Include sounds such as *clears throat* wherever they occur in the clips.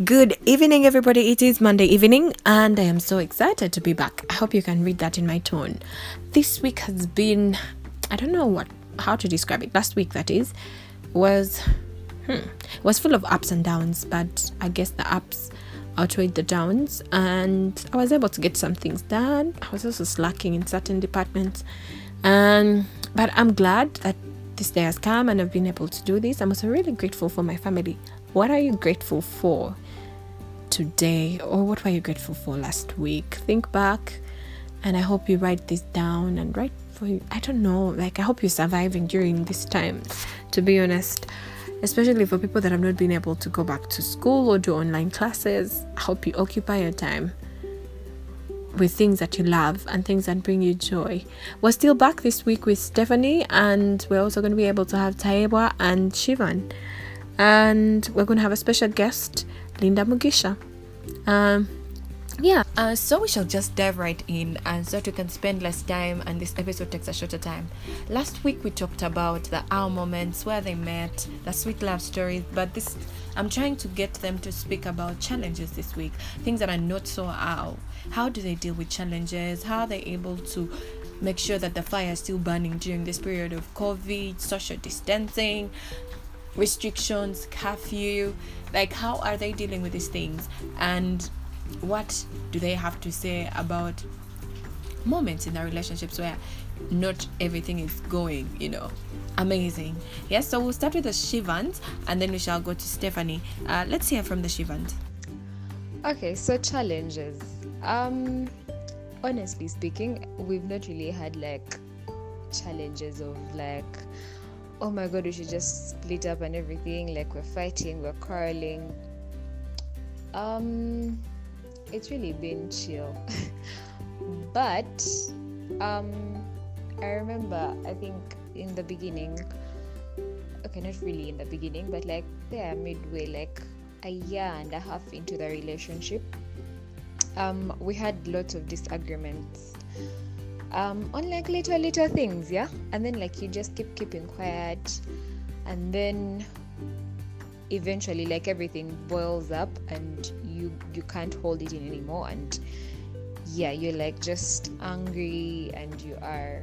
Good evening, everybody. It is Monday evening, and I am so excited to be back. I hope you can read that in my tone. This week has been, I don't know what how to describe it. Last week, that is, was hmm, was full of ups and downs, but I guess the ups outweighed the downs, and I was able to get some things done. I was also slacking in certain departments, and but I'm glad that this day has come and I've been able to do this. I'm also really grateful for my family. What are you grateful for today, or what were you grateful for last week? Think back, and I hope you write this down and write for you. I don't know, like, I hope you're surviving during this time, to be honest, especially for people that have not been able to go back to school or do online classes. I hope you occupy your time with things that you love and things that bring you joy. We're still back this week with Stephanie, and we're also going to be able to have Taewa and Shivan and we're going to have a special guest, Linda Mugisha. Um, yeah, uh, so we shall just dive right in and so that we can spend less time and this episode takes a shorter time. Last week we talked about the our moments where they met, the sweet love stories, but this I'm trying to get them to speak about challenges this week, things that are not so how. How do they deal with challenges? How are they able to make sure that the fire is still burning during this period of COVID, social distancing, restrictions, curfew, like how are they dealing with these things and what do they have to say about moments in their relationships where not everything is going, you know, amazing. Yes, so we'll start with the Shivans and then we shall go to Stephanie. Uh, let's hear from the Shivans. Okay, so challenges. Um, honestly speaking, we've not really had like challenges of like oh my god, we should just split up and everything. Like we're fighting, we're quarreling. Um, it's really been chill. *laughs* but um, I remember, I think in the beginning, okay, not really in the beginning, but like there midway, like a year and a half into the relationship, um, we had lots of disagreements um, on like little little things yeah? And then like you just keep keeping quiet. And then eventually like everything boils up and you you can't hold it in anymore. And yeah you're like just angry and you are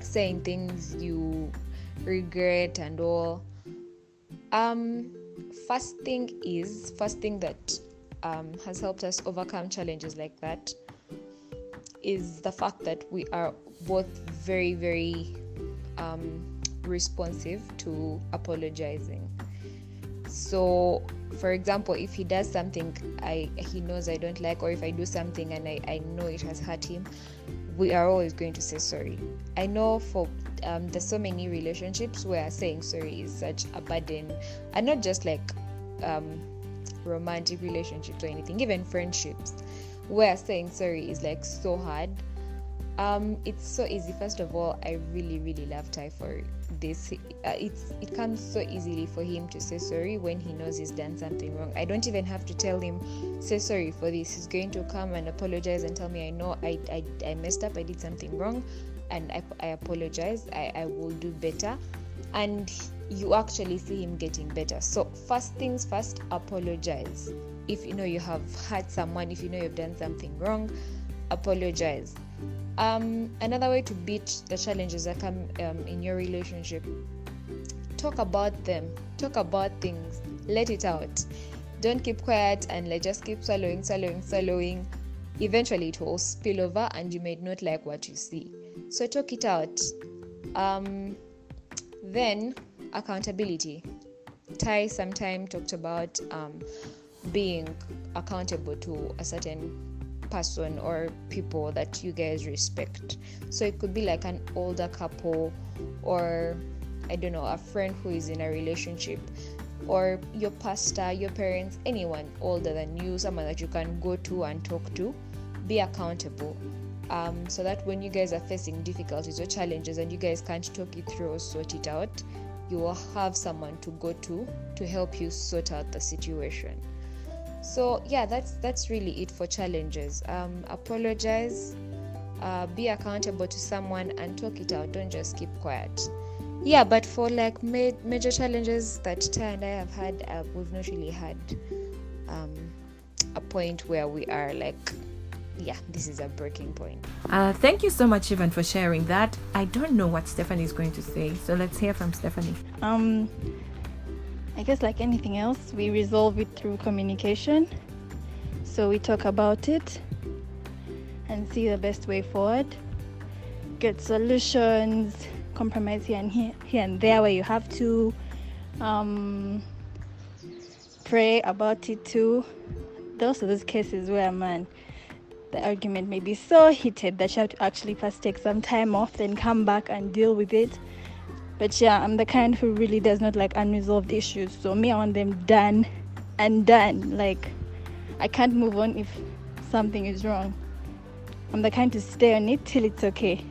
saying things you regret and all. Um first thing is first thing that um, has helped us overcome challenges like that is the fact that we are both very, very um, responsive to apologizing. So, for example, if he does something I he knows I don't like, or if I do something and I, I know it has hurt him, we are always going to say sorry. I know for um, there's so many relationships where saying sorry is such a burden, and not just like um, romantic relationships or anything, even friendships where saying sorry is like so hard. Um, it's so easy. First of all, I really, really love Ty for this. Uh, it's it comes so easily for him to say sorry when he knows he's done something wrong. I don't even have to tell him, say sorry for this. He's going to come and apologize and tell me I know I I, I messed up. I did something wrong, and I, I apologize. I, I will do better, and you actually see him getting better. So first things first, apologize if you know you have hurt someone if you know you've done something wrong apologize. Um, another way to beat the challenges that come um, in your relationship talk about them. Talk about things. Let it out. Don't keep quiet and like just keep swallowing swallowing swallowing. Eventually it will spill over and you may not like what you see. So talk it out. Um, then accountability. Ty sometime talked about um, being accountable to a certain person or people that you guys respect. So it could be like an older couple or I don't know, a friend who is in a relationship or your pastor, your parents, anyone older than you, someone that you can go to and talk to. Be accountable. Um, so that when you guys are facing difficulties or challenges and you guys can't talk it through or sort it out, you will have someone to go to to help you sort out the situation so yeah that's that's really it for challenges. Um, apologize uh, be accountable to someone and talk it out. Don't just keep quiet. Yeah but for like ma- major challenges that Ty and I have had uh, we've not really had um, a point where we are like yeah this is a breaking point. Uh, thank you so much Ivan for sharing that. I don't know what Stephanie is going to say so let's hear from Stephanie. Um I guess like anything else we resolve it through communication. So we talk about it and see the best way forward. Get solutions compromise here and here, here and there where you have to um, pray about it too. Those are those cases where man the argument may be so heated that you have to actually first take some time off then come back and deal with it but yeah i'm the kind who really does not like unresolved issues. So me i want them done and done. Like i can't move on if something is wrong. I'm the kind to stay on it till it's okay.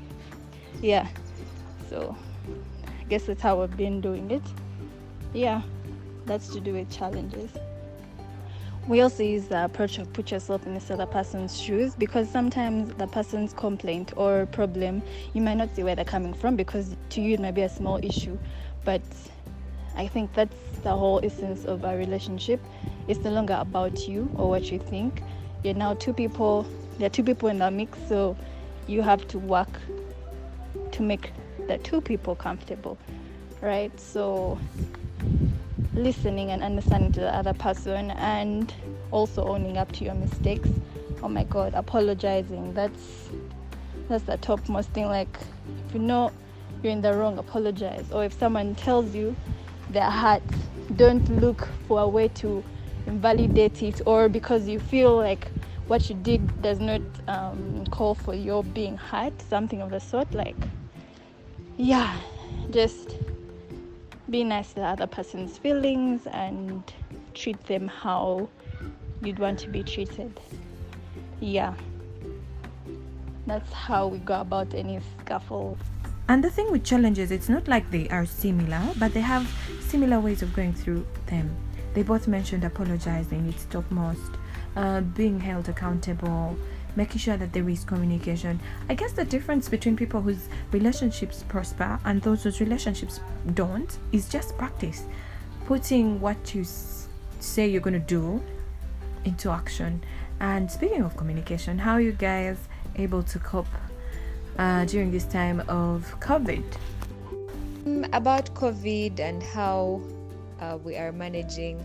Yeah. So i guess that's how i've been doing it. Yeah. That's to do with challenges we also use the approach of put yourself in this other person's shoes because sometimes the person's complaint or problem you might not see where they're coming from because to you it might be a small issue. But i think that's the whole essence of a relationship. It's no longer about you or what you think. You're now two people there are two people in the mix so you have to work to make the two people comfortable right? So listening and understanding to the other person and also owning up to your mistakes. Oh my god apologizing that's that's the topmost thing. Like if you know you're in the wrong apologize. Or if someone tells you their heart don't look for a way to invalidate it. Or because you feel like what you did does not um, call for your being hurt something of the sort like yeah just be nice to the other person's feelings and treat them how you'd want to be treated. Yeah. That's how we go about any scuffle. And the thing with challenges, it's not like they are similar, but they have similar ways of going through them. They both mentioned apologizing, it's topmost, uh, being held accountable, making sure that there is communication. I guess the difference between people whose relationships prosper and those whose relationships don't is just practice. Putting what you say you're going to do into action. And speaking of communication, how are you guys able to cope uh, during this time of COVID? Um, about COVID and how uh, we are managing.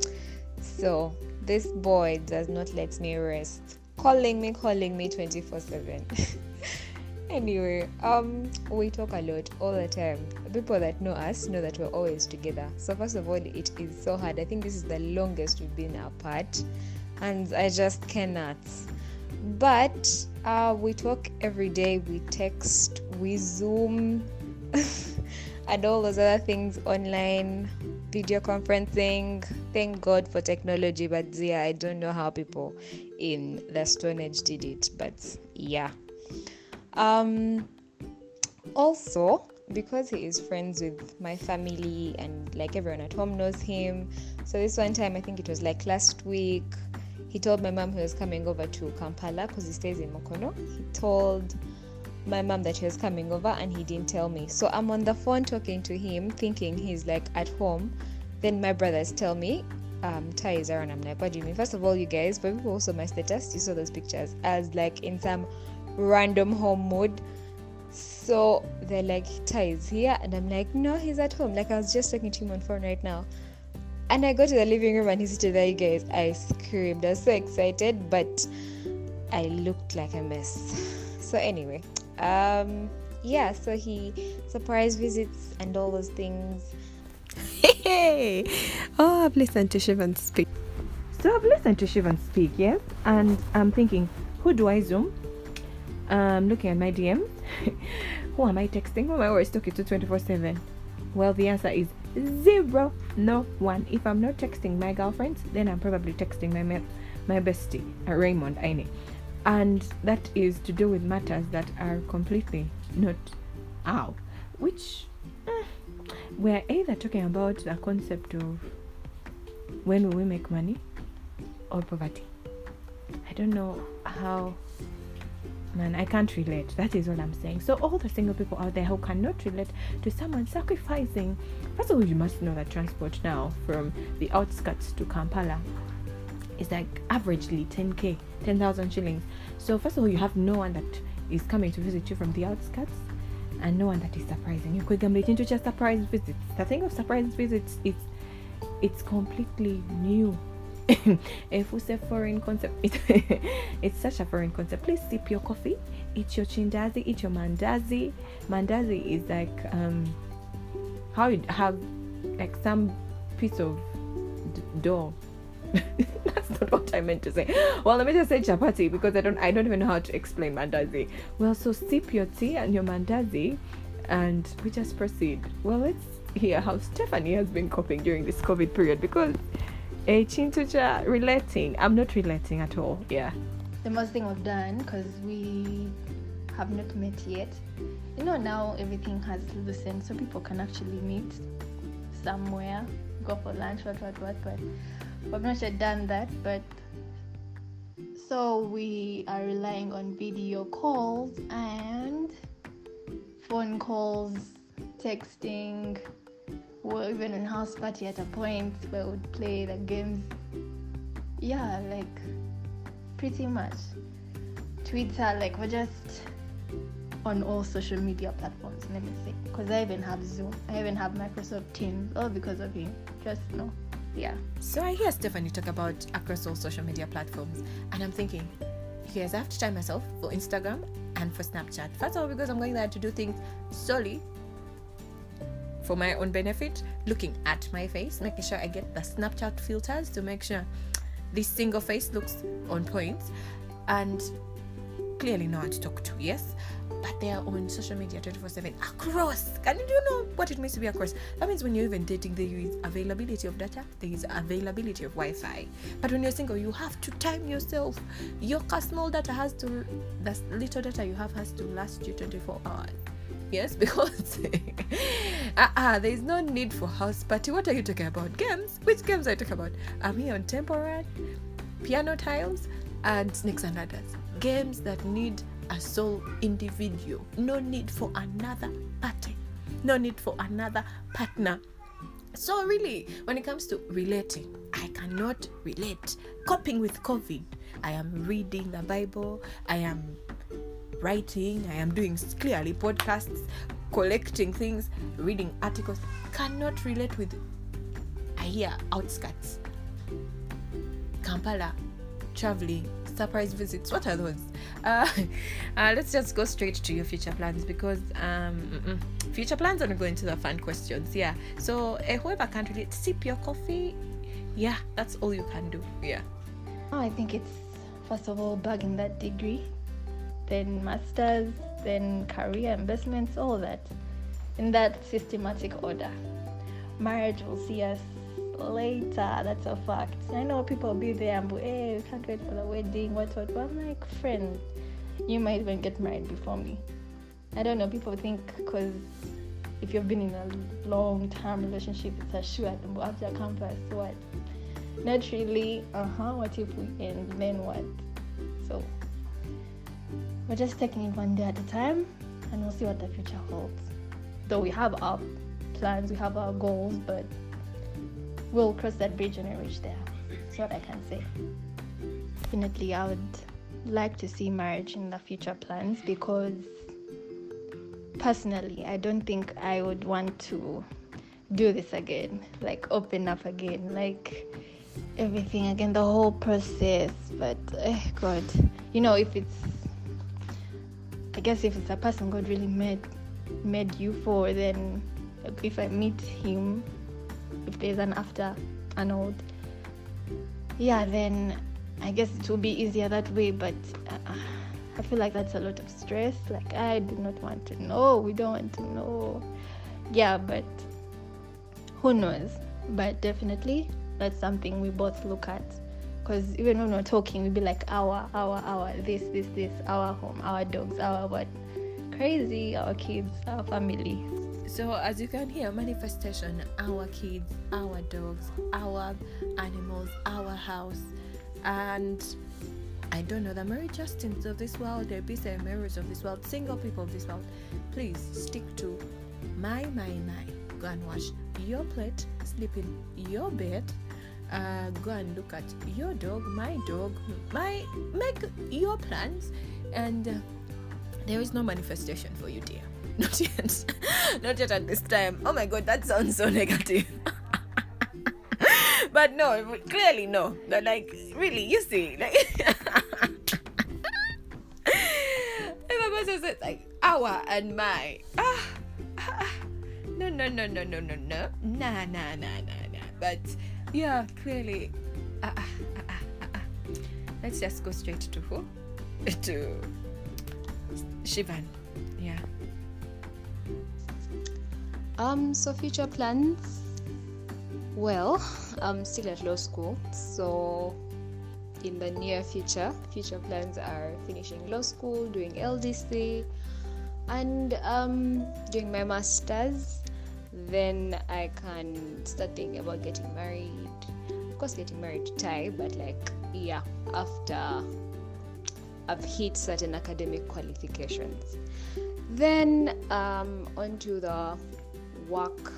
*laughs* so, this boy does not let me rest calling me, calling me 24 7. *laughs* anyway, um, we talk a lot all the time. People that know us know that we're always together. So, first of all, it is so hard. I think this is the longest we've been apart, and I just cannot. But uh, we talk every day, we text, we Zoom, *laughs* and all those other things online video conferencing. Thank God for technology, but yeah, I don't know how people in the Stone Age did it, but yeah. Um, also, because he is friends with my family and like everyone at home knows him, so this one time I think it was like last week. He told my mom he was coming over to Kampala because he stays in Mukono. He told my mom that he was coming over and he didn't tell me. So I'm on the phone talking to him, thinking he's like at home. Then my brothers tell me, um, Ty is around. I'm like, what do you mean? First of all, you guys, but people also my status, you saw those pictures as like in some random home mood. So they're like, Ty is here. And I'm like, no, he's at home. Like I was just talking to him on phone right now. And I go to the living room and he's sitting there, you guys. I screamed. I was so excited, but I looked like a mess. *laughs* So anyway, um yeah so he surprise visits and all those things *laughs* hey oh i've listened to shivan speak. So i've listened to shivan speak yes and i'm thinking who do i zoom? I'm looking at my DM. *laughs* who am i texting? Who am i always talking to 24 7 well the answer is zero. No one. If i'm not texting my girlfriends then i'm probably texting my my bestie uh, raymond aine and that is to do with matters that are completely not out, which we're either talking about the concept of when will we make money or poverty. I don't know how man i can't relate. That is what i'm saying. So all the single people out there who cannot relate to someone sacrificing first of all you must know that transport now from the outskirts to kampala is like averagely 10k 10,000 shillings. So first of all you have no one that is coming to visit you from the outskirts and no one that is surprising. You kwegambira into just surprise visits. The thing of surprise visits it's it's completely new. *laughs* If we say foreign concept it, *laughs* it's such a foreign concept. Please sip your coffee. Eat your chindazi. Eat your mandazi. Mandazi is like um how you have like some piece of dough *laughs* that's not what I meant to say. Well, let me just say chapati because I don't I don't even know how to explain mandazi. Well, so sip your tea and your mandazi, and we just proceed. Well, let's hear how Stephanie has been coping during this COVID period because eh, a chintucha relating. I'm not relating at all. Yeah. The most thing I've done, because we have not met yet, you know, now everything has loosened, so people can actually meet somewhere, go for lunch, what, what, what, but not yet done that. But so we are relying on video calls and phone calls, texting. We're even in house party at a point where we'd play the games. Yeah, like pretty much. Twitter, like we're just on all social media platforms, let me say. Because I even have Zoom, I even have Microsoft Teams, all because of him. Just no. Yeah. So I hear Stephanie talk about across all social media platforms, and I'm thinking, guys, I have to time myself for Instagram and for Snapchat. First of all, because I'm going there to do things solely for my own benefit, looking at my face, making sure I get the Snapchat filters to make sure this single face looks on point, and clearly to talk to, yes. But they are on social media 24 7 across. Can you know what it means to be across? That means when you're even dating, there is availability of data, there is availability of Wi Fi. But when you're single, you have to time yourself. Your small data has to, the little data you have has to last you 24 hours. Yes, *laughs* because uh-uh, there is no need for house party. What are you talking about? Games? Which games are you talking about? I'm here on Run, Piano Tiles, and Snakes and Ladders. Games that need a sole individual. No need for another party. No need for another partner. So, really, when it comes to relating, I cannot relate. Coping with COVID, I am reading the Bible, I am writing, I am doing clearly podcasts, collecting things, reading articles. Cannot relate with I hear outskirts, Kampala, traveling, surprise visits. What are those? *laughs* Uh, uh, let's just go straight to your future plans because um, future plans are going to the fun questions. Yeah. So uh, whoever can't relate, sip your coffee. Yeah, that's all you can do. Yeah. Oh, I think it's first of all bagging that degree, then masters, then career investments, all that in that systematic order. Marriage will see us later, that's a fact. I know people be there and be, hey, we can't wait for the wedding, what, what, what. I'm like, friend, you might even get married before me. I don't know, people think because if you've been in a long term relationship, it's a sure and after campus, what? Not really, uh huh, what if we end, then what? So, we're just taking it one day at a time and we'll see what the future holds. Though we have our plans, we have our goals, but we'll cross that bridge when we reach there. That's what I can say. Definitely, I would like to see marriage in the future plans because personally, I don't think I would want to do this again, like open up again, like everything again, the whole process. But eh, God, you know, if it's, I guess if it's a person God really made made you for, then if I meet him, if there's an after an old, yeah, then I guess it will be easier that way. But uh, I feel like that's a lot of stress. Like I do not want to know. We don't want to know. Yeah, but who knows? But definitely that's something we both look at. Because even when we're talking, we'd be like, our, our, our, this, this, this, our home, our dogs, our what? Crazy, our kids, our family. So, as you can hear, manifestation our kids, our dogs, our animals, our house, and I don't know the Mary Justins of this world, the Bisa Marys of this world, single people of this world. Please stick to my, my, my. Go and wash your plate, sleep in your bed, uh, go and look at your dog, my dog, my make your plans, and uh, there is no manifestation for you, dear. Not yet. Not yet at this time. Oh my god, that sounds so negative. but no, clearly no. But like, really, you see, like. if a person says like our and my, ah, ah, no, no, no, no, no, no, no, nah, nah, nah, nah, nah. But yeah, clearly, ah, ah, ah, ah, ah, ah. let's just go straight to who? *laughs* To Shivan. Yeah. Um, so future plans. Well, *laughs* I'm still at law school, so in the near future, future plans are finishing law school, doing LDC, and um, doing my masters. Then I can start thinking about getting married. Of course, getting married to Thai, but like, yeah, after I've hit certain academic qualifications. Then um, onto the work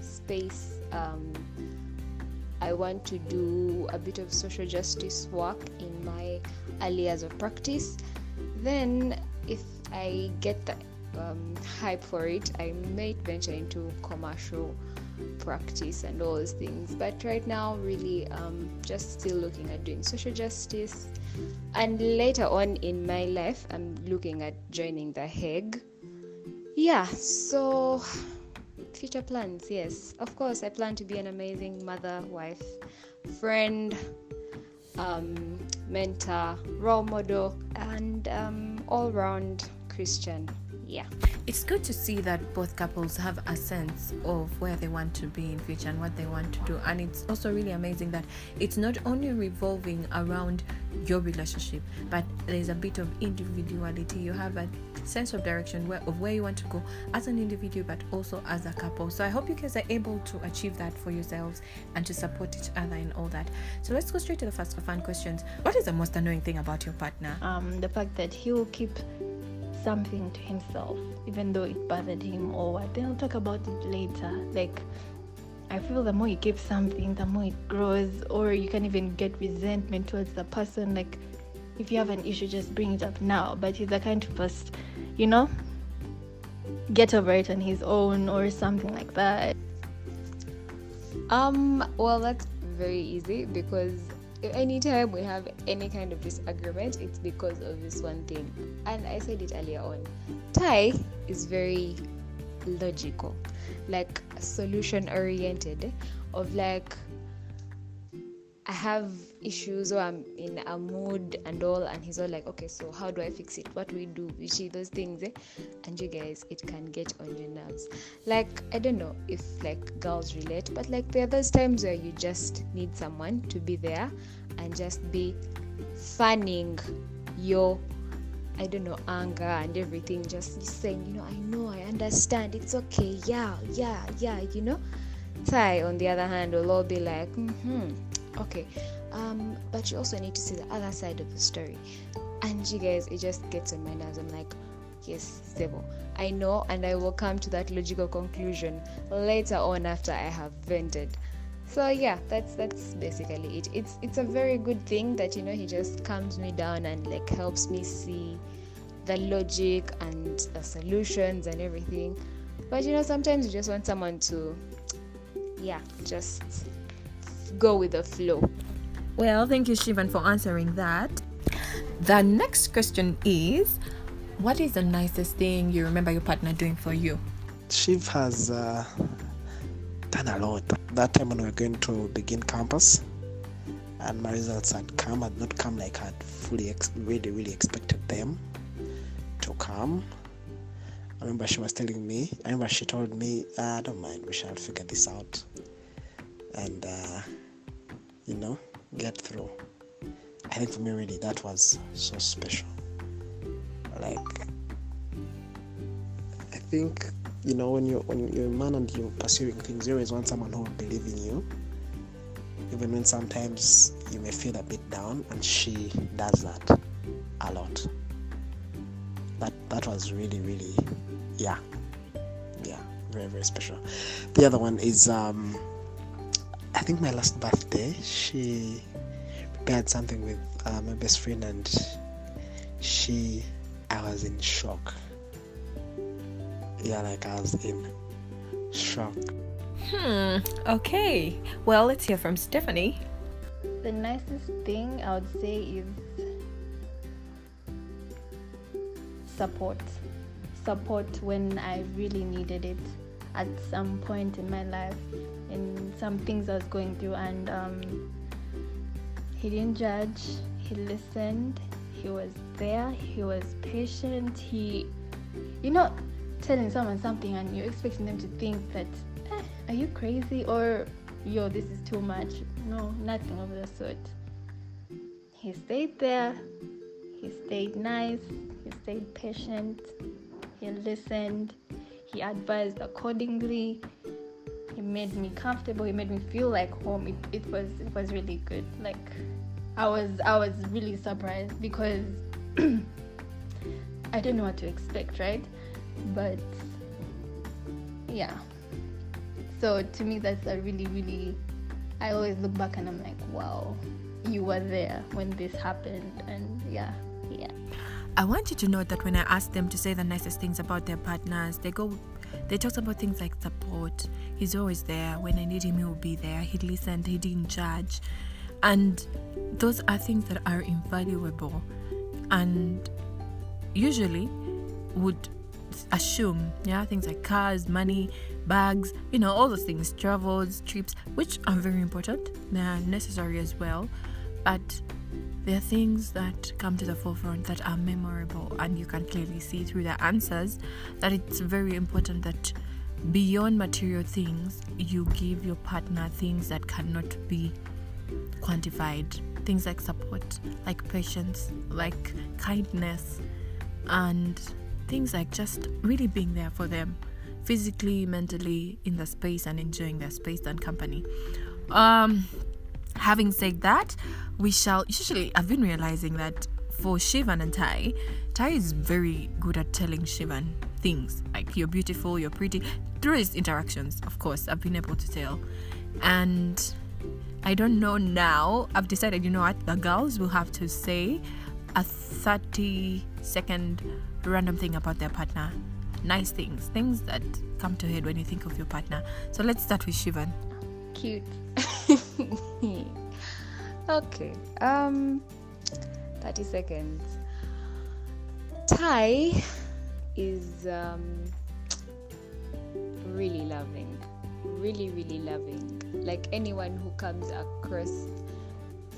space. Um, I want to do a bit of social justice work in my early years of practice. Then, if I get the um, hype for it, I might venture into commercial practice and all those things. But right now, really, um, just still looking at doing social justice. And later on in my life, I'm looking at joining the Hague. Yeah, so future plans, yes. Of course, I plan to be an amazing mother, wife, friend, um, mentor, role model, and um, all round Christian. Yeah. It's good to see that both couples have a sense of where they want to be in future and what they want to do. And it's also really amazing that it's not only revolving around your relationship, but there's a bit of individuality. You have a sense of direction where, of where you want to go as an individual, but also as a couple. So I hope you guys are able to achieve that for yourselves and to support each other in all that. So let's go straight to the first fun questions. What is the most annoying thing about your partner? Um, the fact that he will keep something to himself, even though it bothered him or what. Then I'll talk about it later. Like, I feel the more you give something, the more it grows, or you can even get resentment towards the person. Like, if you have an issue, just bring it up now. But he's the kind to first, you know, get over it on his own or something like that. Um, well, that's very easy because anytime we have any kind of disagreement, it's because of this one thing. And I said it earlier on. Thai is very logical, like solution oriented, of like I have issues or I'm in a mood and all, and he's all like, okay, so how do I fix it? What do we do? You see those things, eh? And you guys, it can get on your nerves. Like, I don't know if like girls relate, but like there are those times where you just need someone to be there and just be fanning your I don't know, anger and everything, just saying, you know, I know, I understand, it's okay, yeah, yeah, yeah, you know. Thai, on the other hand, will all be like, mm-hmm, okay, um, but you also need to see the other side of the story. And you guys, it just gets on my nerves. I'm like, yes, Zebo, I know, and I will come to that logical conclusion later on after I have vented so yeah that's that's basically it it's it's a very good thing that you know he just calms me down and like helps me see the logic and the solutions and everything but you know sometimes you just want someone to yeah just go with the flow? Well thank you shivan for answering that. The next question is what is the nicest thing you remember your partner doing for you? Shiv has uh, done a lot. That time when we were going to begin campus and my results had come had not come like i had fully ex- really really expected them to come. I remember she was telling me i remember she told me ah, i don't mind we shall figure this out and uh, you know get through. I think for me really that was so special. Like i think you know when you when you're a man and you're pursuing things you always want someone who will believe in you. Even when sometimes you may feel a bit down and she does that a lot. That that was really really yeah. Yeah very very special. The other one is um I think my last birthday, she prepared something with uh, my best friend, and she, I was in shock. Yeah, like I was in shock. Hmm. Okay. Well, let's hear from Stephanie. The nicest thing I would say is support. Support when I really needed it at some point in my life, in some things I was going through, and um, he didn't judge, he listened, he was there, he was patient, he, you know, telling someone something and you're expecting them to think that, eh, are you crazy? Or, yo, this is too much. No, nothing of the sort. He stayed there, he stayed nice, he stayed patient, he listened, he advised accordingly. He made me comfortable. He made me feel like home. It, it was it was really good. Like I was I was really surprised because *clears throat* I didn't know what to expect, right? But yeah. So to me that's a really really I always look back and I'm like, wow, you were there when this happened and yeah, yeah. I want you to know that when I ask them to say the nicest things about their partners, they go, they talk about things like support. He's always there. When I need him, he will be there. He listened. He didn't judge, and those are things that are invaluable, and usually would assume, yeah, things like cars, money, bags, you know, all those things, travels, trips, which are very important. They are necessary as well, but there are things that come to the forefront that are memorable, and you can clearly see through the answers that it's very important that beyond material things, you give your partner things that cannot be quantified. Things like support, like patience, like kindness, and things like just really being there for them physically, mentally, in the space, and enjoying their space and company. Um, having said that, we shall usually I've been realizing that for Shivan and Tai, Tai is very good at telling Shivan things like you're beautiful, you're pretty through his interactions, of course, I've been able to tell. And I don't know now. I've decided, you know what, the girls will have to say a 30 second random thing about their partner. Nice things, things that come to head when you think of your partner. So let's start with Shivan. Cute. *laughs* okay. Um 30 seconds. Tai is um really loving. Really, really loving. Like anyone who comes across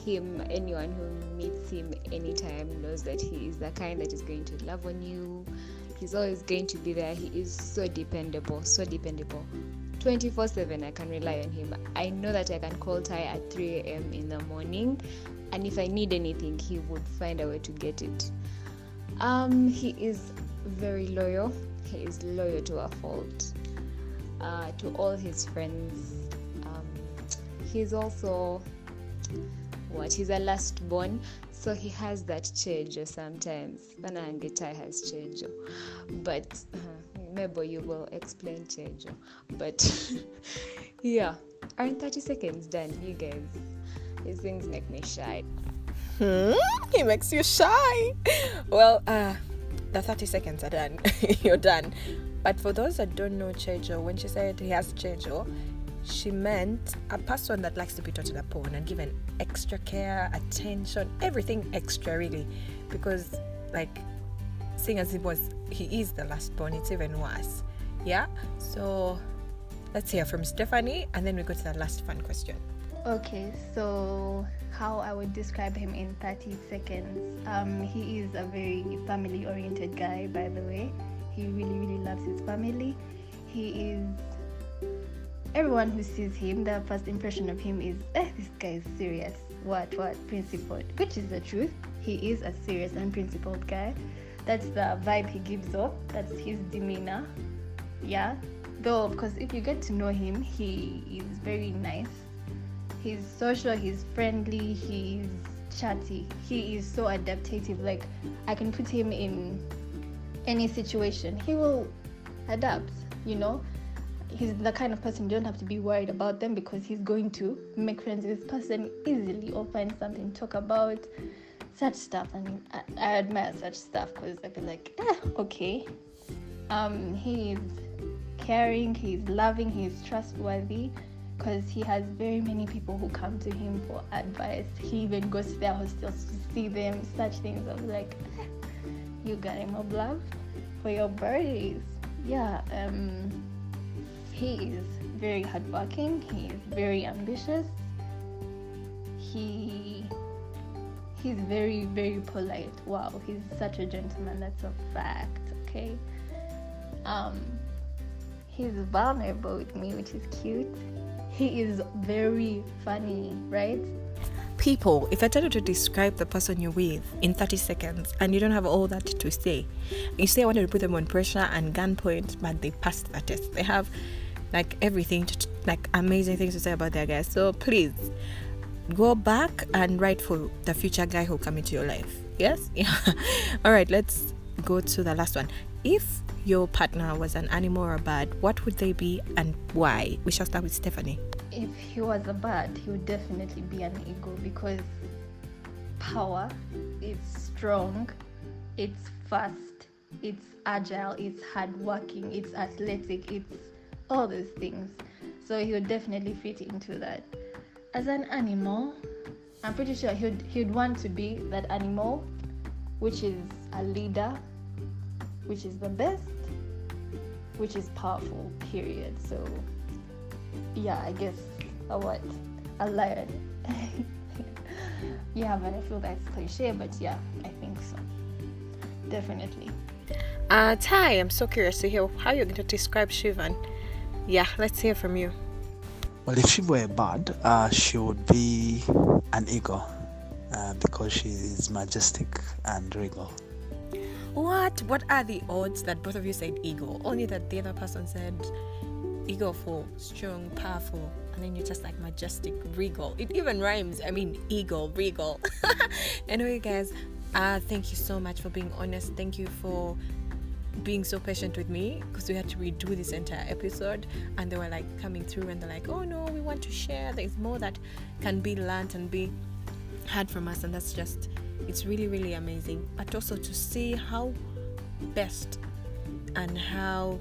him, anyone who meets him anytime knows that he is the kind that is going to love on you. He's always going to be there. He is so dependable, so dependable. 24 7 i can rely on him. I know that i can call tai at 3 a.m in the morning and if i need anything he would find a way to get it. Um he is very loyal. He is loyal to a fault uh, to all his friends. Um, he's also what he's a last born so he has that change sometimes. Banange Tai has chejo but uh, maybe you will explain chejo but *laughs* yeah aren't 30 seconds done you guys these things make me shy Hmm? He makes you shy. Well, uh, the 30 seconds are done. *laughs* You're done. But for those that don't know Chejo, when she said he has Chejo, she meant a person that likes to be touched upon and given extra care, attention, everything extra, really. Because, like, seeing as it was, he is the last born, it's even worse. Yeah? So, let's hear from Stephanie and then we go to the last fun question. Okay, so how I would describe him in 30 seconds. Um, he is a very family oriented guy, by the way. He really, really loves his family. He is. Everyone who sees him, their first impression of him is, eh, this guy is serious. What, what, principled. Which is the truth. He is a serious and principled guy. That's the vibe he gives off, that's his demeanor. Yeah. Though, of course, if you get to know him, he is very nice. He's social he's friendly he's chatty. He is so adaptative. Like i can put him in any situation. He will adapt you know? He's the kind of person you don't have to be worried about them because he's going to make friends with this person easily or find something to talk about such stuff and I, I admire such stuff because I feel like eh, okay. Um he's caring he's loving he's trustworthy because he has very many people who come to him for advice. He even goes to their hostels to see them such things. I of like *laughs* you got him a love for your birthdays yeah um he is very hardworking he is very ambitious. He he's very very polite. Wow he's such a gentleman. That's a fact okay? Um he's vulnerable with me which is cute. He is very funny right? People, if I tell you to describe the person you're with in 30 seconds and you don't have all that to say, you say I wanted to put them on pressure and gunpoint, but they passed the test. They have like everything, to, like amazing things to say about their guy. So please go back and write for the future guy who'll come into your life. Yes? *laughs* Yeah. all right, let's go to the last one. If your partner was an animal or a bird, what would they be and why? We shall start with Stephanie if he was a bird, he would definitely be an eagle because power, it's strong, it's fast, it's agile, it's hardworking, it's athletic, it's all those things. So he would definitely fit into that. As an animal, I'm pretty sure he'd he'd want to be that animal, which is a leader, which is the best, which is powerful. Period. So yeah, I guess a what? A lion. yeah, but I feel that's cliche, but yeah, I think so. Definitely. Uh, Ty, I'm so curious to hear how you're going to describe Shivan. Yeah, let's hear from you. Well, if she were a bird, uh, she would be an eagle uh, because she is majestic and regal. What? What are the odds that both of you said eagle? Only that the other person said eagle for strong, powerful, and then you're just like majestic, regal. It even rhymes. I mean, eagle, regal. *laughs* anyway, guys, uh, thank you so much for being honest. Thank you for being so patient with me because we had to redo this entire episode and they were like coming through and they're like oh no we want to share. There's more that can be learned and be heard from us and that's just it's really really amazing. But also to see how best and how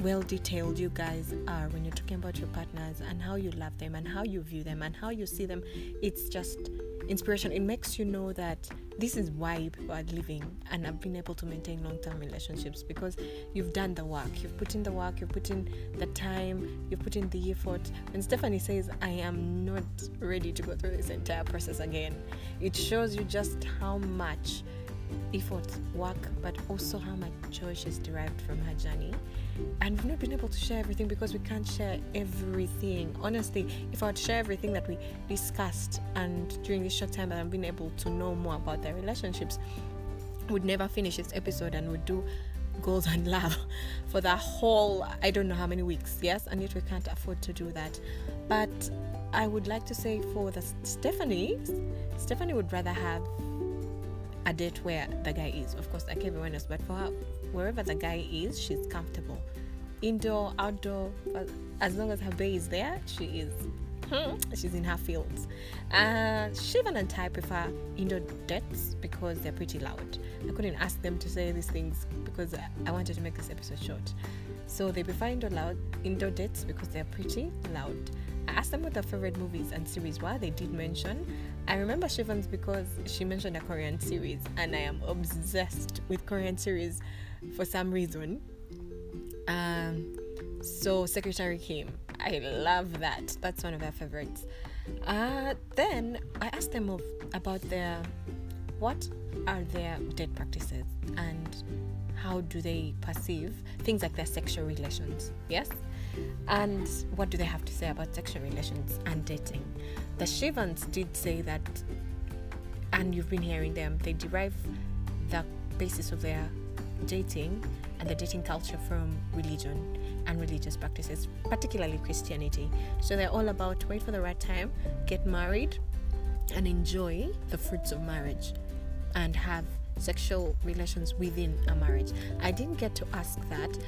well detailed you guys are when you're talking about your partners and how you love them and how you view them and how you see them it's just inspiration. It makes you know that this is why people are living and have been able to maintain long-term relationships because you've done the work. You've put in the work you've put in the time you've put in the effort. When stephanie says i am not ready to go through this entire process again it shows you just how much effort, work, but also how much joy she's derived from her journey. And we've not been able to share everything because we can't share everything. Honestly, if I would share everything that we discussed and during this short time that I've been able to know more about their relationships, would never finish this episode and would do goals *laughs* and love for the whole I don't know how many weeks, yes, and yet we can't afford to do that. But I would like to say for the Stephanie, Stephanie would rather have a date where the guy is. Of course, I can't everyone else, but for her, wherever the guy is, she's comfortable. Indoor, outdoor, as long as her bay is there, she is. Hmm, she's in her fields. Uh, Shivan and Ty prefer indoor dates because they're pretty loud. I couldn't ask them to say these things because I wanted to make this episode short. So they prefer indoor loud indoor dates because they're pretty loud. I asked them what their favorite movies and series were. They did mention. I remember Shivan's because she mentioned a Korean series, and I am obsessed with Korean series for some reason. Um, so Secretary Kim, I love that. That's one of their favorites. Uh, then I asked them of, about their what are their date practices and how do they perceive things like their sexual relations. Yes, and what do they have to say about sexual relations and dating? The Shivans did say that, and you've been hearing them, they derive the basis of their dating and the dating culture from religion and religious practices, particularly Christianity. So they're all about wait for the right time, get married, and enjoy the fruits of marriage and have sexual relations within a marriage. I didn't get to ask that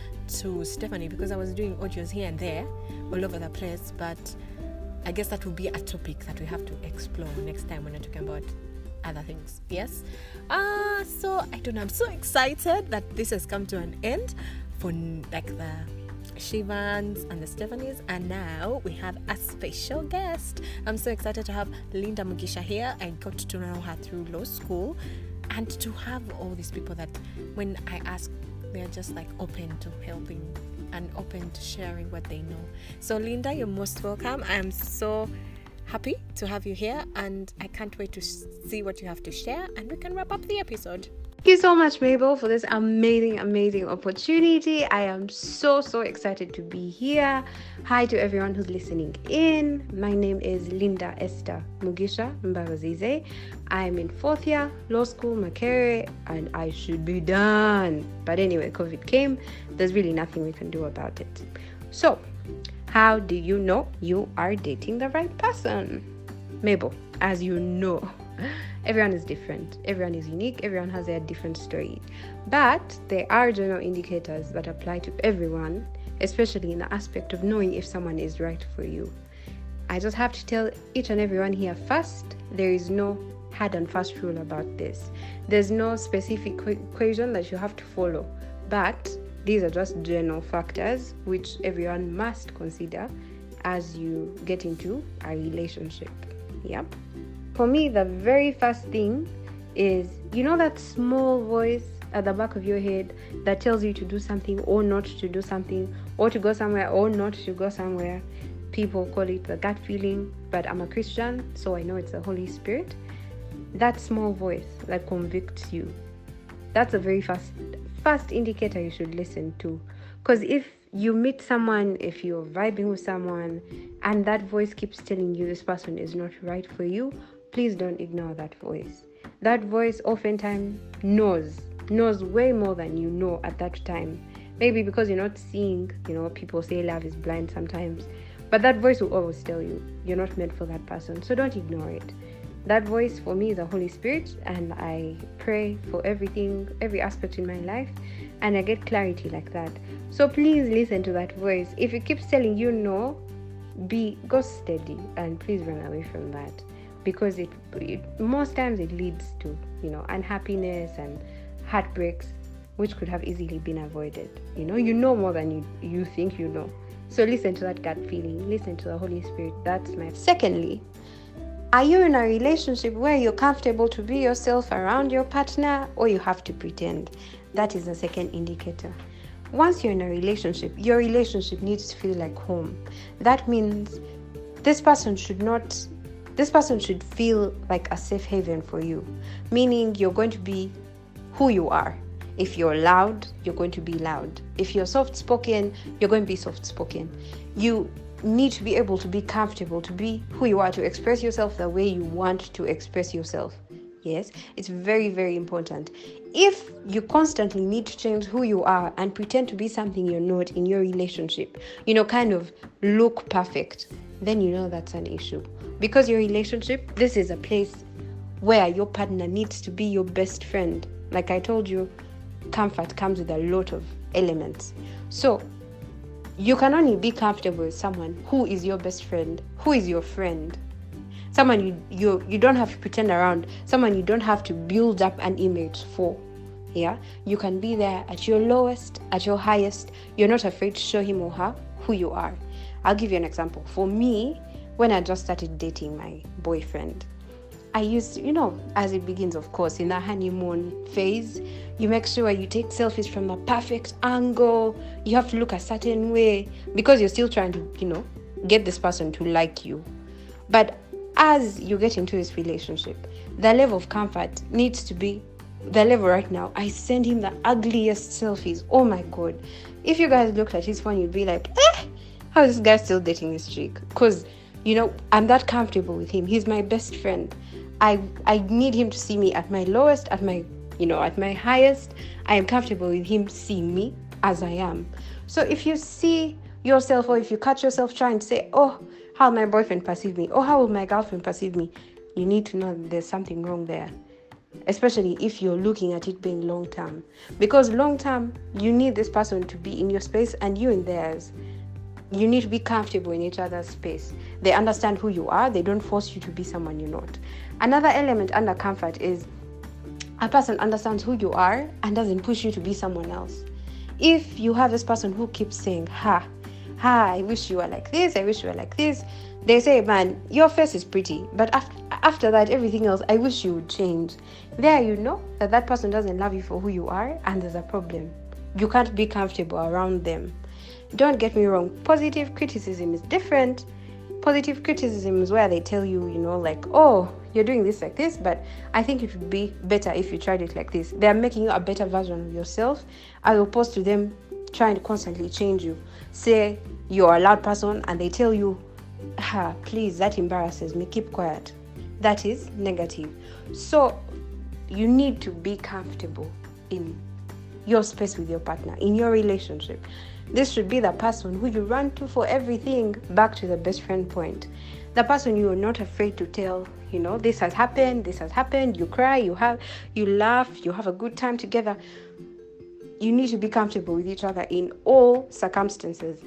to Stephanie because I was doing audios here and there, all over the place, but I guess that will be a topic that we have to explore next time when we're talking about other things. Yes? Uh, so I don't know. I'm so excited that this has come to an end for like the Shivans and the Stephanies, and now we have a special guest. I'm so excited to have Linda Mugisha here. I got to know her through law school, and to have all these people that when I ask, they're just like open to helping and open to sharing what they know. So, Linda, you're most welcome. I am so happy to have you here, and I can't wait to see what you have to share, and we can wrap up the episode. Thank you so much, Mabel, for this amazing, amazing opportunity. I am so, so excited to be here. Hi to everyone who's listening in. My name is Linda Esther Mugisha Mbabazize. I'm in fourth year law school, Makerere, and I should be done. But anyway, COVID came. There's really nothing we can do about it. So, how do you know you are dating the right person? Mabel, as you know, everyone is different, everyone is unique, everyone has their different story. But there are general indicators that apply to everyone, especially in the aspect of knowing if someone is right for you. I just have to tell each and everyone here first there is no hard and fast rule about this. There's no specific equation that you have to follow, but these are just general factors which everyone must consider as you get into a relationship. Yep. For me, the very first thing is you know that small voice at the back of your head that tells you to do something or not to do something or to go somewhere or not to go somewhere. People call it the gut feeling, but I'm a Christian, so I know it's the Holy Spirit. That small voice that convicts you. That's a very first first indicator you should listen to. Because if you meet someone, if you're vibing with someone, and that voice keeps telling you this person is not right for you, please don't ignore that voice. That voice oftentimes knows, knows way more than you know at that time. Maybe because you're not seeing, you know, people say love is blind sometimes. But that voice will always tell you you're not meant for that person. So don't ignore it. That voice for me is the Holy Spirit, and I pray for everything, every aspect in my life, and I get clarity like that. So please listen to that voice. If it keeps telling you no, be go steady and please run away from that because it, it most times it leads to you know unhappiness and heartbreaks which could have easily been avoided. You know you know more than you you think you know. So listen to that gut feeling. Listen to the holy spirit. That's my secondly are you in a relationship where you're comfortable to be yourself around your partner or you have to pretend? That is the second indicator. Once you're in a relationship your relationship needs to feel like home. That means this person should not this person should feel like a safe haven for you, meaning you're going to be who you are. If you're loud, you're going to be loud. If you're soft spoken, you're going to be soft spoken. You need to be able to be comfortable, to be who you are, to express yourself the way you want to express yourself. Yes, it's very, very important. If you constantly need to change who you are and pretend to be something you're not in your relationship, you know, kind of look perfect, then you know that's an issue. Because your relationship, this is a place where your partner needs to be your best friend. Like I told you, comfort comes with a lot of elements. So you can only be comfortable with someone who is your best friend, who is your friend. Someone you, you you don't have to pretend around, someone you don't have to build up an image for. Yeah, you can be there at your lowest, at your highest. You're not afraid to show him or her who you are. I'll give you an example. For me, when I just started dating my boyfriend, I used, you know, as it begins, of course, in the honeymoon phase, you make sure you take selfies from a perfect angle. You have to look a certain way because you're still trying to, you know, get this person to like you. But as you get into this relationship, the level of comfort needs to be the level right now. I send him the ugliest selfies. Oh my god. If you guys looked at his phone, you'd be like, eh, how is this guy still dating this chick? Because you know i'm that comfortable with him. He's my best friend. I i need him to see me at my lowest at my you know at my highest. I am comfortable with him seeing me as i am. So if you see yourself or if you catch yourself trying to say oh how my boyfriend perceive me. Or how will my girlfriend perceive me? you need to know there's something wrong there. Especially if you're looking at it being long term. Because long term, you need this person to be in your space and you in theirs. You need to be comfortable in each other's space. They understand who you are, they don't force you to be someone you're not. Another element under comfort is a person understands who you are and doesn't push you to be someone else. If you have this person who keeps saying, Ha, ha, I wish you were like this, I wish you were like this, they say, Man, your face is pretty, but after, after that, everything else, I wish you would change. There, you know that that person doesn't love you for who you are, and there's a problem. You can't be comfortable around them. Don't get me wrong, positive criticism is different. Positive criticism is where they tell you, you know, like, oh, you're doing this like this, but I think it would be better if you tried it like this. They're making you a better version of yourself as opposed to them trying to constantly change you. Say you're a loud person and they tell you, ah, please, that embarrasses me, keep quiet. That is negative. So you need to be comfortable in your space with your partner, in your relationship. This should be the person who you run to for everything, back to the best friend point. The person you are not afraid to tell, you know, this has happened, this has happened, you cry, you have you laugh, you have a good time together. You need to be comfortable with each other in all circumstances.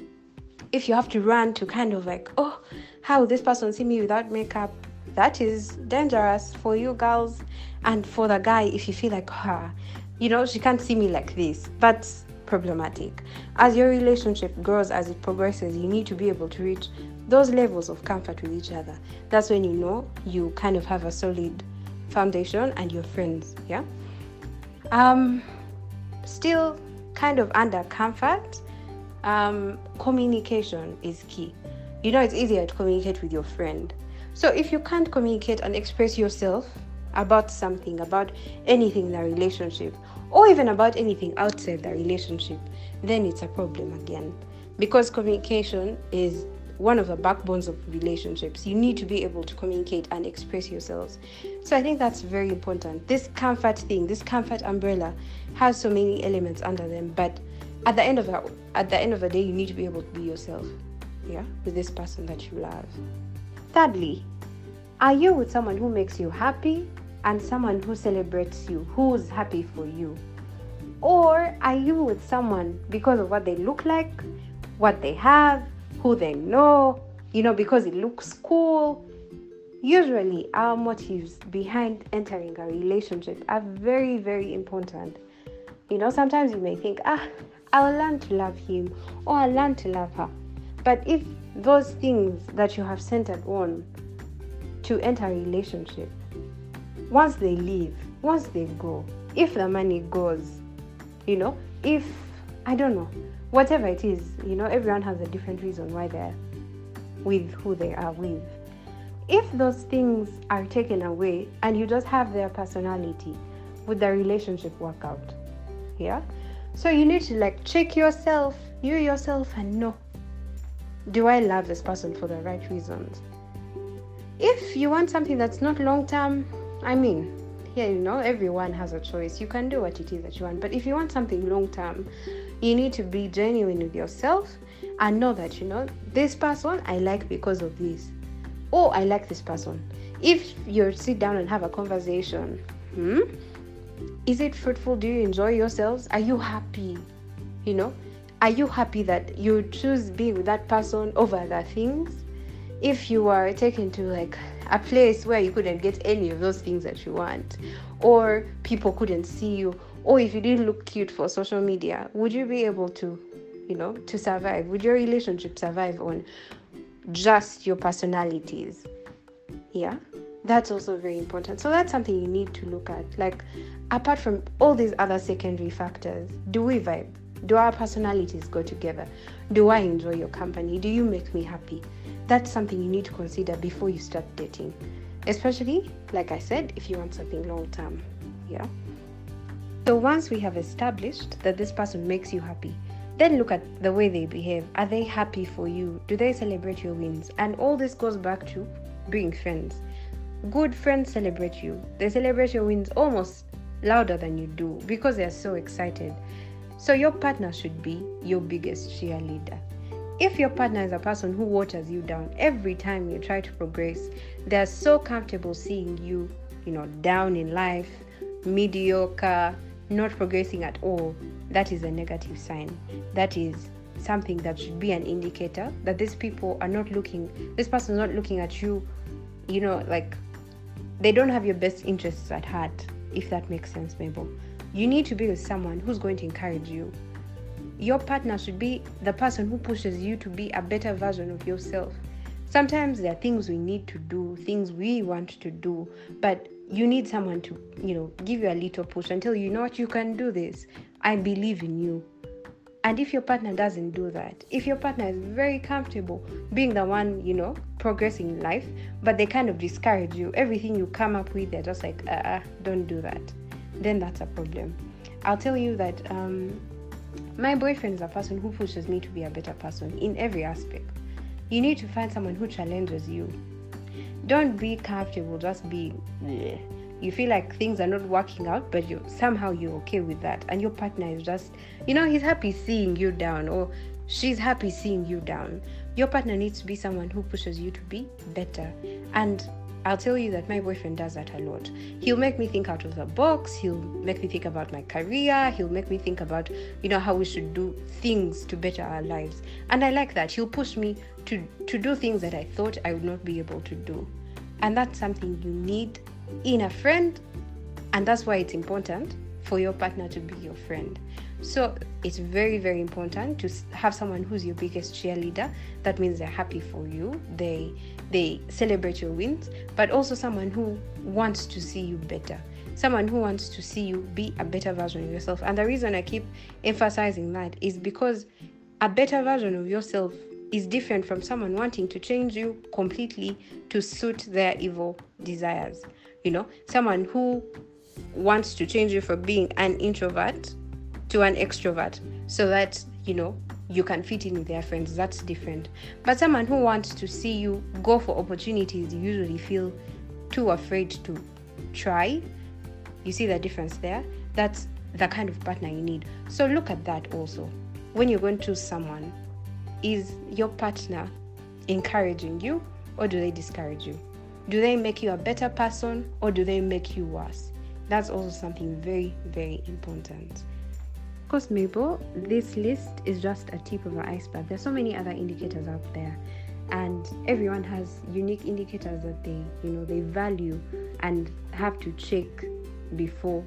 If you have to run to kind of like, oh, how this person see me without makeup? That is dangerous for you girls and for the guy if you feel like, ah, you know, she can't see me like this. But problematic. As your relationship grows, as it progresses, you need to be able to reach those levels of comfort with each other. That's when you know you kind of have a solid foundation and you're friends. Yeah. Um, still kind of under comfort, um, communication is key. You know, it's easier to communicate with your friend. So if you can't communicate and express yourself about something, about anything in a relationship, or even about anything outside the relationship, then it's a problem again. Because communication is one of the backbones of relationships. You need to be able to communicate and express yourselves. So I think that's very important. This comfort thing, this comfort umbrella has so many elements under them, but at the end of the, at the end of the day you need to be able to be yourself. Yeah, with this person that you love. Thirdly, are you with someone who makes you happy and someone who celebrates you, who's happy for you? Or are you with someone because of what they look like, what they have, who they know, you know, because it looks cool? Usually, our motives behind entering a relationship are very, very important. You know, sometimes you may think, ah, I'll learn to love him or I'll learn to love her. But if those things that you have centered on to enter a relationship, once they leave, once they go, if the money goes, you know, if I don't know, whatever it is, you know, everyone has a different reason why they're with who they are with. If those things are taken away and you just have their personality, would the relationship work out? Yeah? So you need to like check yourself, you yourself, and know do I love this person for the right reasons? If you want something that's not long term, I mean, yeah, you know, everyone has a choice. You can do what it is that you want. But if you want something long term, you need to be genuine with yourself and know that, you know, this person I like because of this. Oh, I like this person. If you sit down and have a conversation, hmm, is it fruitful? Do you enjoy yourselves? Are you happy? You know, are you happy that you choose being with that person over other things? If you are taken to like a place where you couldn't get any of those things that you want, or people couldn't see you, or if you didn't look cute for social media, would you be able to, you know, to survive? Would your relationship survive on just your personalities? Yeah, that's also very important. So that's something you need to look at. Like, apart from all these other secondary factors, do we vibe? Do our personalities go together? Do I enjoy your company? Do you make me happy? That's something you need to consider before you start dating. Especially, like I said, if you want something long term. Yeah. So once we have established that this person makes you happy, then look at the way they behave. Are they happy for you? Do they celebrate your wins? And all this goes back to being friends. Good friends celebrate you. They celebrate your wins almost louder than you do because they are so excited. So your partner should be your biggest cheerleader. If your partner is a person who waters you down every time you try to progress, they're so comfortable seeing you, you know, down in life, mediocre, not progressing at all, that is a negative sign. That is something that should be an indicator that these people are not looking, this person is not looking at you, you know, like they don't have your best interests at heart, if that makes sense, Mabel. You need to be with someone who's going to encourage you. Your partner should be the person who pushes you to be a better version of yourself. Sometimes there are things we need to do, things we want to do, but you need someone to, you know, give you a little push until you know what you can do this. I believe in you. And if your partner doesn't do that, if your partner is very comfortable being the one, you know, progressing in life, but they kind of discourage you, everything you come up with, they're just like, uh, uh don't do that, then that's a problem. I'll tell you that um, my boyfriend is a person who pushes me to be a better person in every aspect. You need to find someone who challenges you. Don't be comfortable, just be. Bleh you feel like things are not working out but you somehow you're okay with that and your partner is just you know he's happy seeing you down or she's happy seeing you down your partner needs to be someone who pushes you to be better and I'll tell you that my boyfriend does that a lot. He'll make me think out of the box. He'll make me think about my career. He'll make me think about, you know, how we should do things to better our lives. And I like that. He'll push me to to do things that I thought I would not be able to do. And that's something you need in a friend, and that's why it's important for your partner to be your friend. So it's very, very important to have someone who's your biggest cheerleader. That means they're happy for you. They they celebrate your wins, but also someone who wants to see you better. Someone who wants to see you be a better version of yourself. And the reason I keep emphasizing that is because a better version of yourself is different from someone wanting to change you completely to suit their evil desires you know someone who wants to change you from being an introvert to an extrovert so that you know you can fit in with their friends. That's different. But someone who wants to see you go for opportunities you usually feel too afraid to try. You see the difference there? That's the kind of partner you need. So look at that also. When you're going to someone is your partner encouraging you or do they discourage you? Do they make you a better person or do they make you worse? That's also something very, very important. Course, Mabel, this list is just a tip of the iceberg. There's so many other indicators out there, and everyone has unique indicators that they, you know, they value and have to check before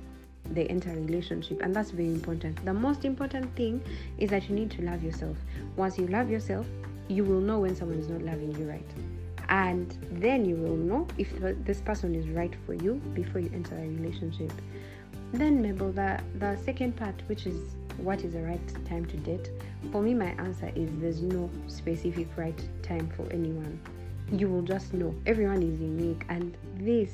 they enter a relationship. And that's very important. The most important thing is that you need to love yourself. Once you love yourself you will know when someone is not loving you right. And then you will know if this person is right for you before you enter a relationship then Mabel the the second part which is what is the right time to date for me my answer is there's no specific right time for anyone. You will just know. Everyone is unique. And this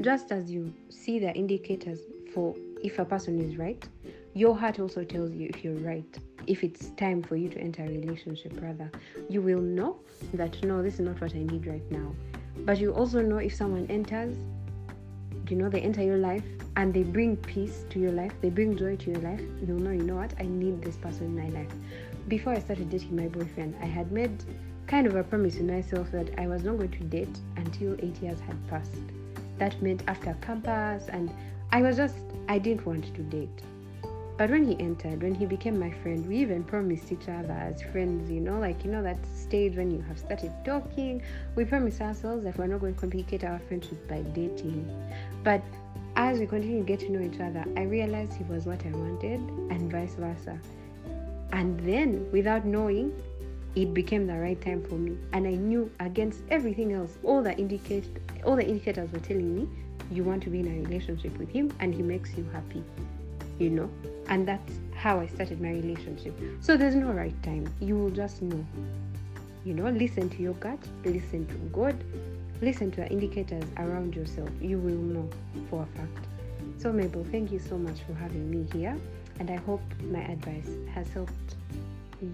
just as you see the indicators for if a person is right your heart also tells you if you're right if it's time for you to enter a relationship rather. You will know that no this is not what i need right now. But you also know if someone enters you know they enter your life and they bring peace to your life they bring joy to your life you'll know you know what? I need this person in my life. Before i started dating my boyfriend i had made kind of a promise to myself that i was not going to date until eight years had passed. That meant after campus and i was just i didn't want to date but when he entered, when he became my friend, we even promised each other as friends, you know, like, you know, that stage when you have started talking, we promised ourselves that we're not going to complicate our friendship by dating. But as we continued to get to know each other, I realized he was what I wanted and vice versa. And then, without knowing, it became the right time for me. And I knew against everything else, all the indicate all the indicators were telling me you want to be in a relationship with him and he makes you happy you know and that's how i started my relationship. So there's no right time. You will just know. You know listen to your gut listen to god listen to the indicators around yourself. You will know for a fact. So mabel thank you so much for having me here and i hope my advice has helped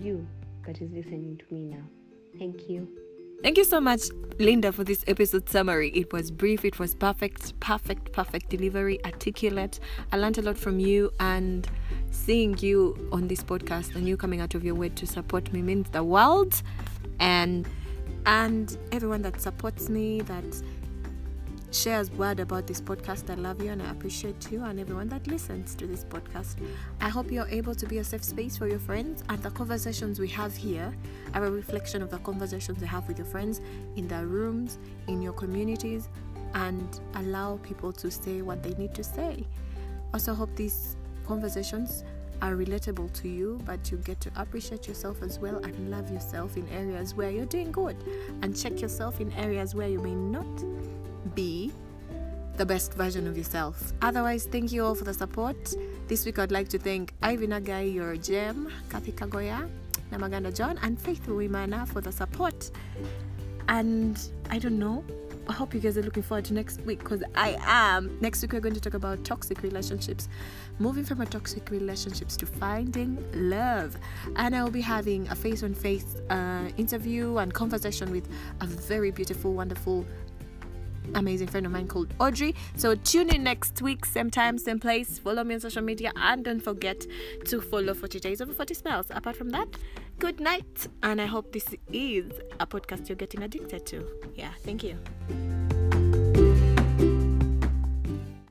you that is listening to me now. Thank you Thank you so much, Linda, for this episode summary. It was brief, it was perfect, perfect, perfect delivery, articulate. I learned a lot from you, and seeing you on this podcast and you coming out of your way to support me means the world. And and everyone that supports me, that share a word about this podcast. I love you and I appreciate you and everyone that listens to this podcast. I hope you're able to be a safe space for your friends and the conversations we have here are a reflection of the conversations you have with your friends in their rooms, in your communities, and allow people to say what they need to say. Also, hope these conversations are relatable to you, but you get to appreciate yourself as well and love yourself in areas where you're doing good and check yourself in areas where you may not be the best version of yourself. Otherwise, thank you all for the support. This week, I'd like to thank Ivy Nagai, your gem, Kathy Kagoya, Namaganda John, and Faith Wimana for the support. And I don't know, I hope you guys are looking forward to next week because I am. Next week, we're going to talk about toxic relationships, moving from a toxic relationships to finding love. And I'll be having a face on face interview and conversation with a very beautiful, wonderful, amazing friend of mine called Audrey. So tune in next week, same time, same place. Follow me on social media and don't forget to follow 40 Days Over 40 Smiles. Apart from that, good night. And I hope this is a podcast you're getting addicted to. Yeah, thank you.